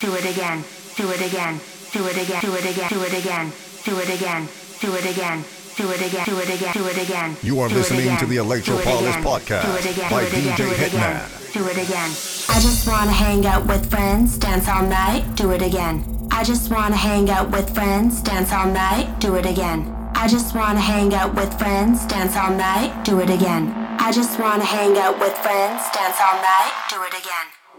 do it again, do it again, do it again, do it again, do it again, do it again, do it again. Do it again, do it again, do it again. You are listening to the do Electro it podcast do it again, by do it again, DJ do it again, Hitman. Do it again. I just wanna hang out with friends, dance all night, do it again. I just wanna hang out with friends, dance all night, do it again. I just wanna hang out with friends, dance all night, do it again. I just wanna hang out with friends, dance all night, do it again.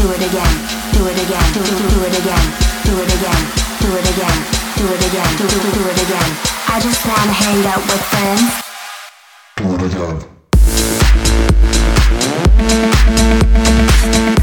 do it again, do it again, do, do, do it again, do it again, do it again, do it again, do, it again. I just wanna hang out with friends. Do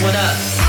What up?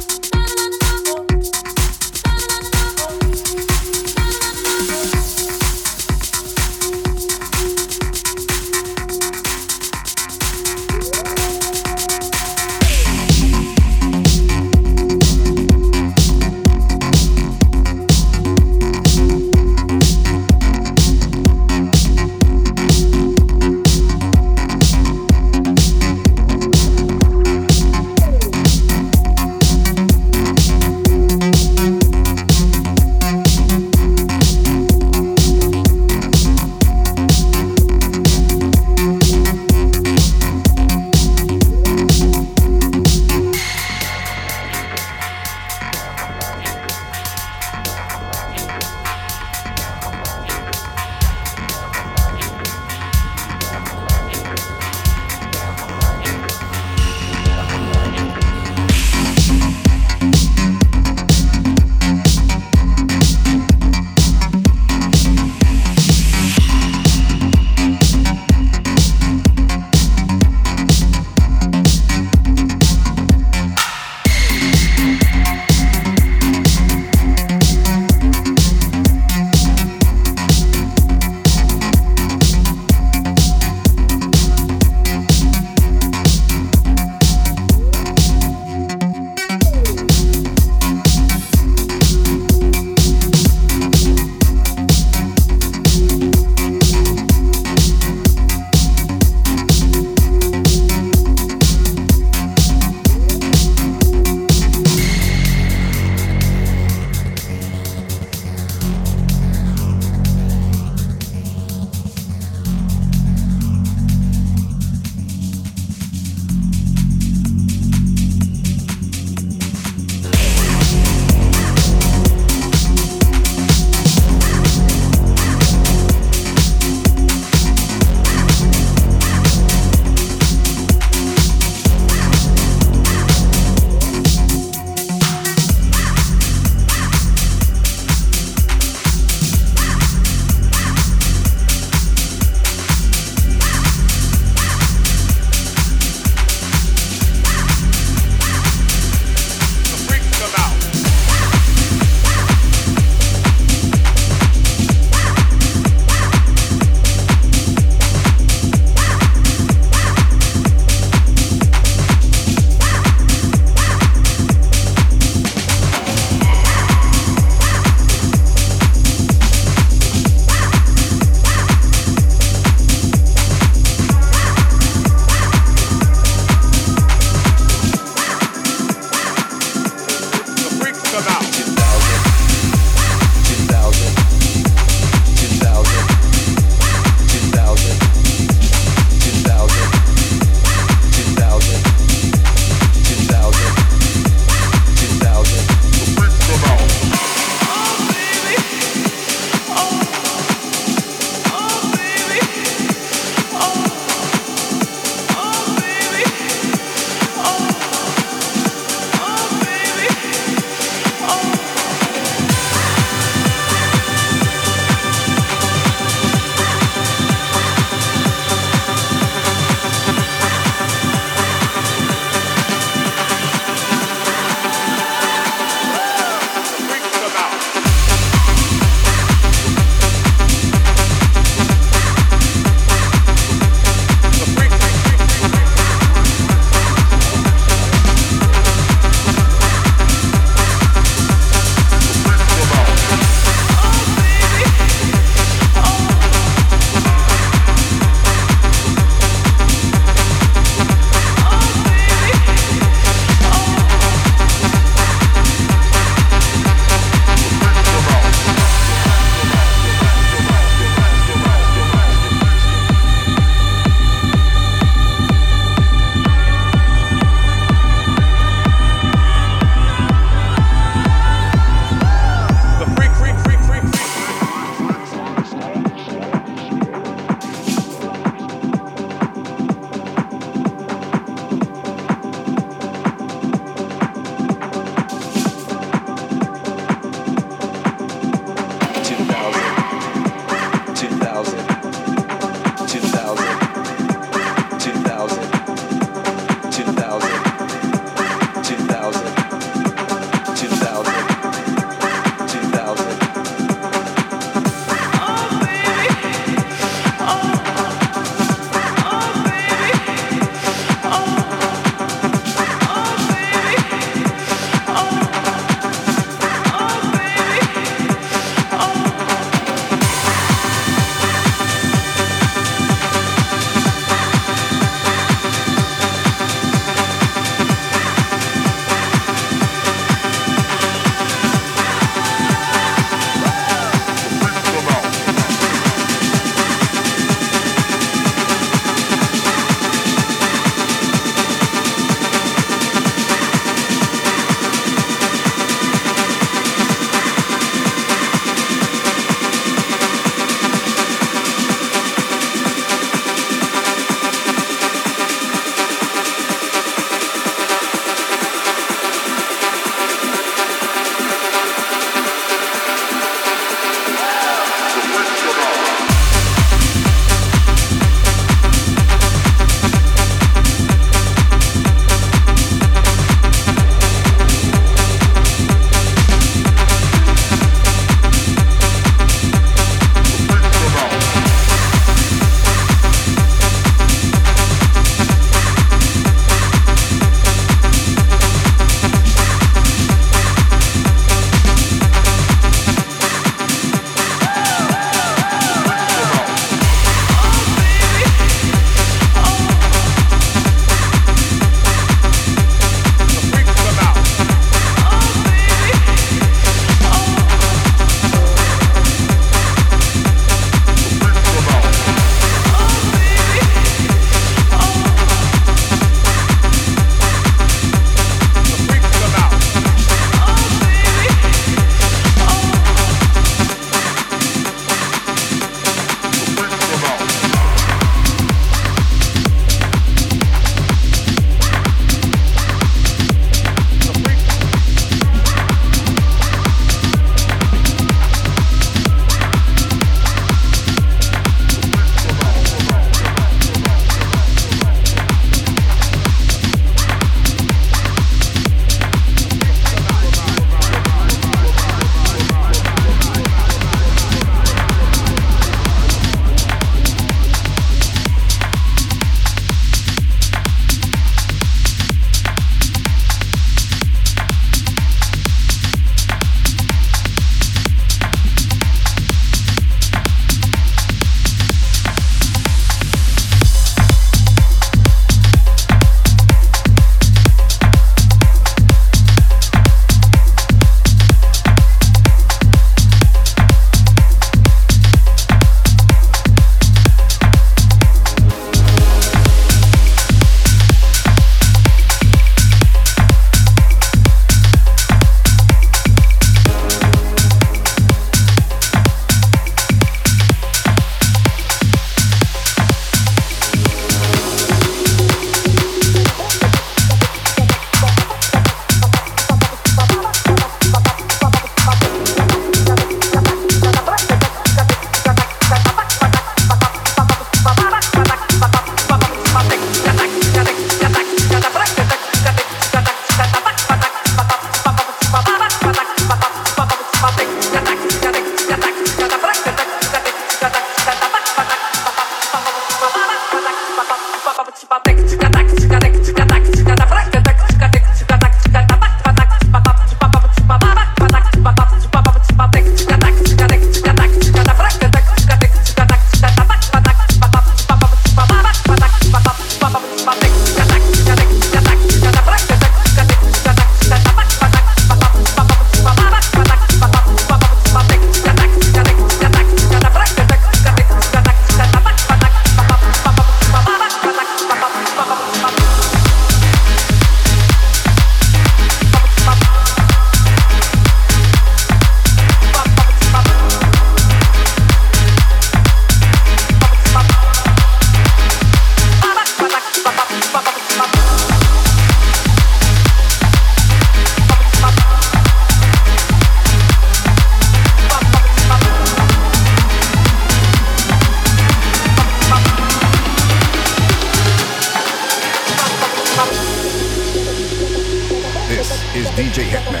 DJ Hetman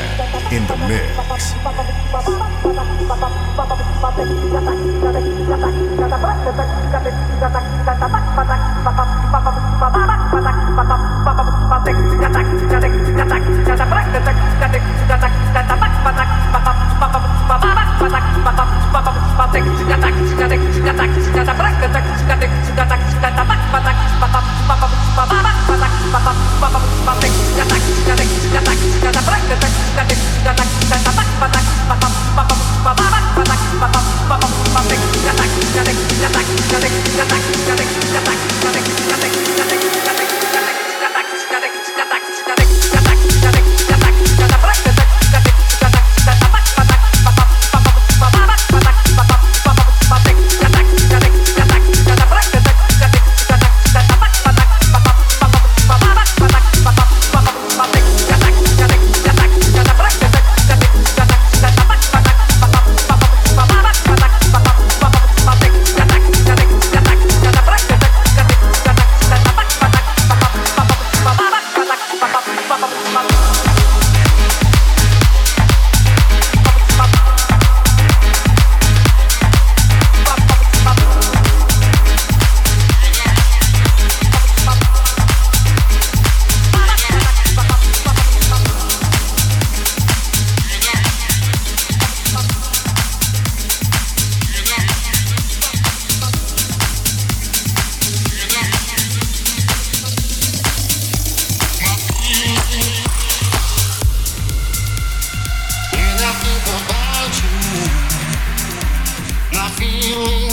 in the mix. Bye. you.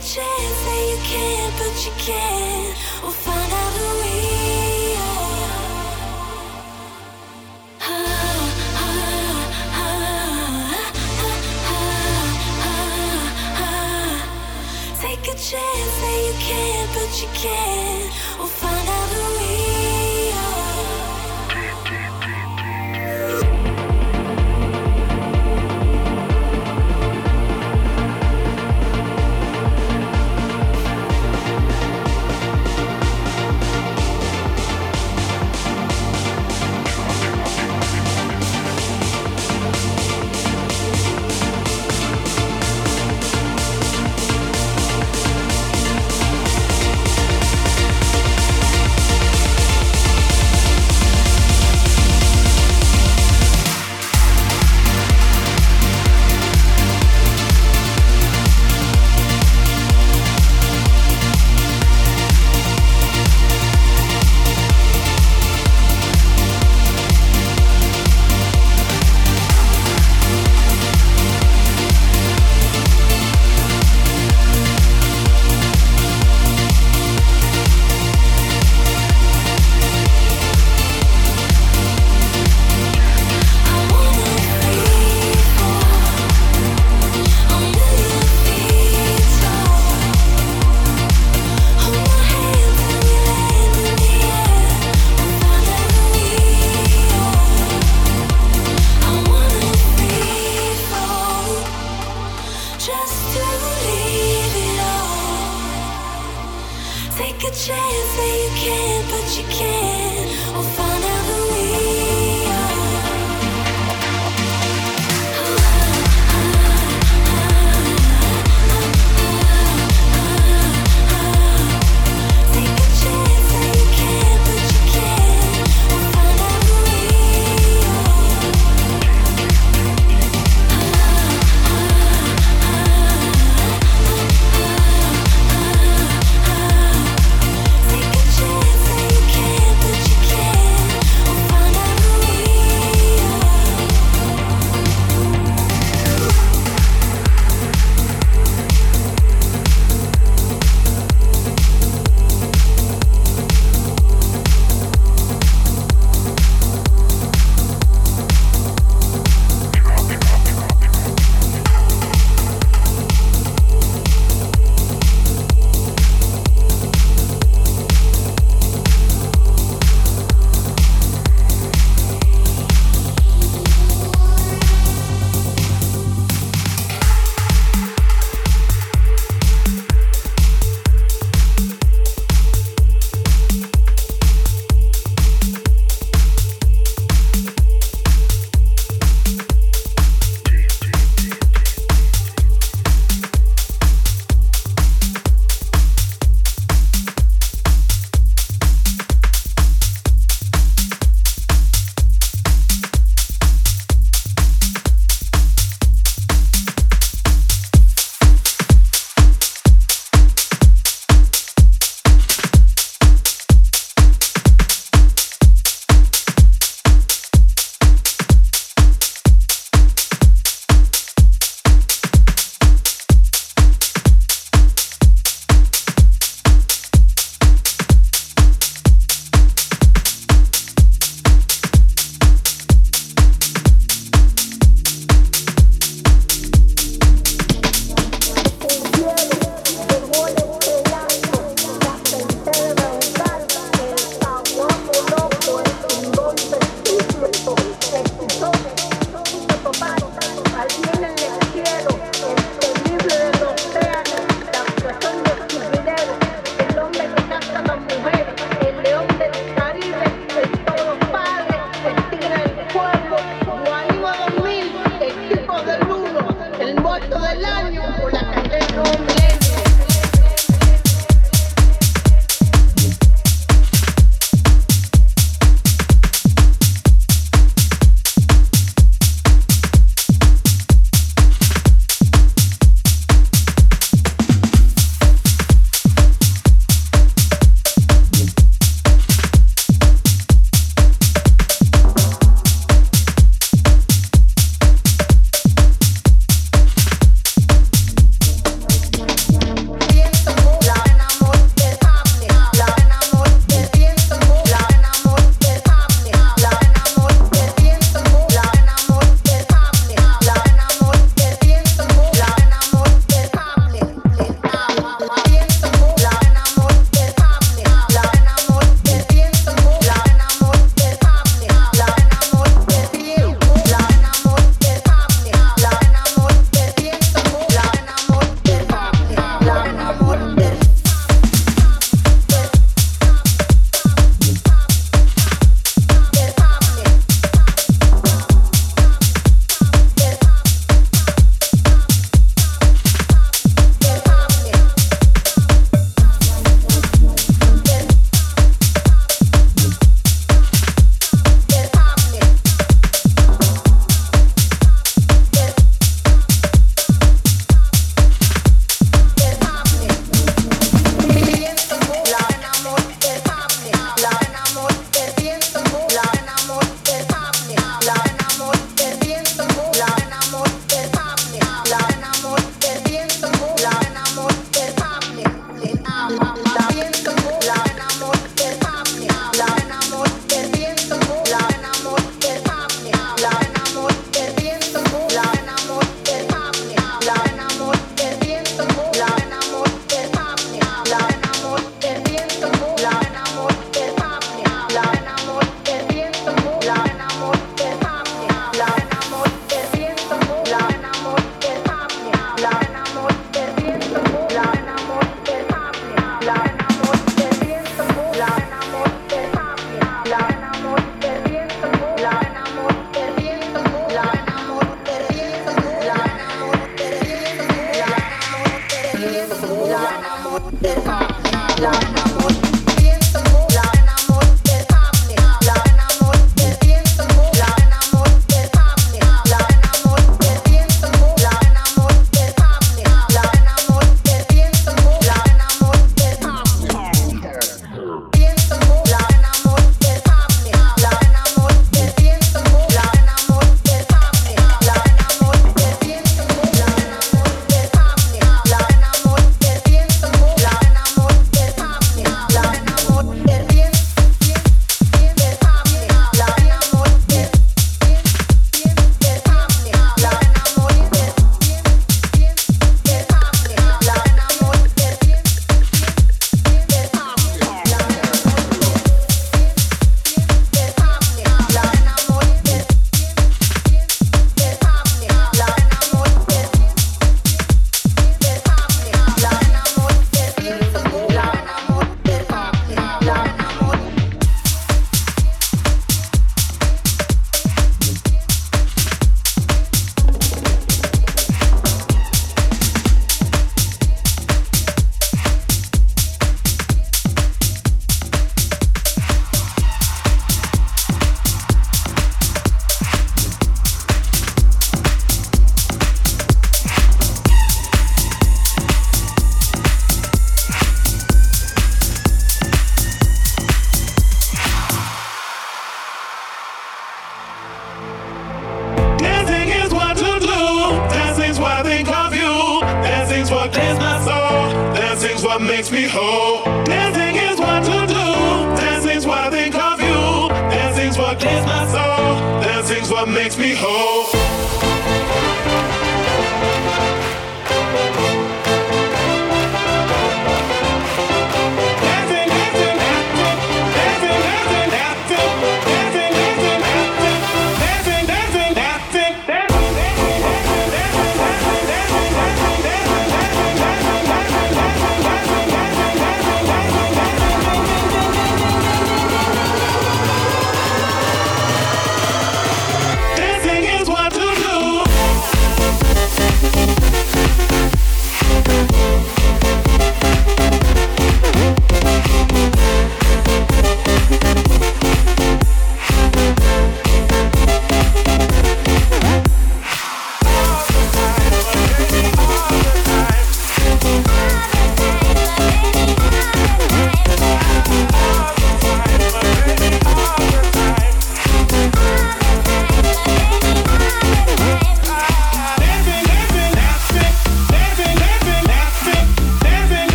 chance that you can, but you can. We'll find out who we are. Take a chance that you can, but you can't.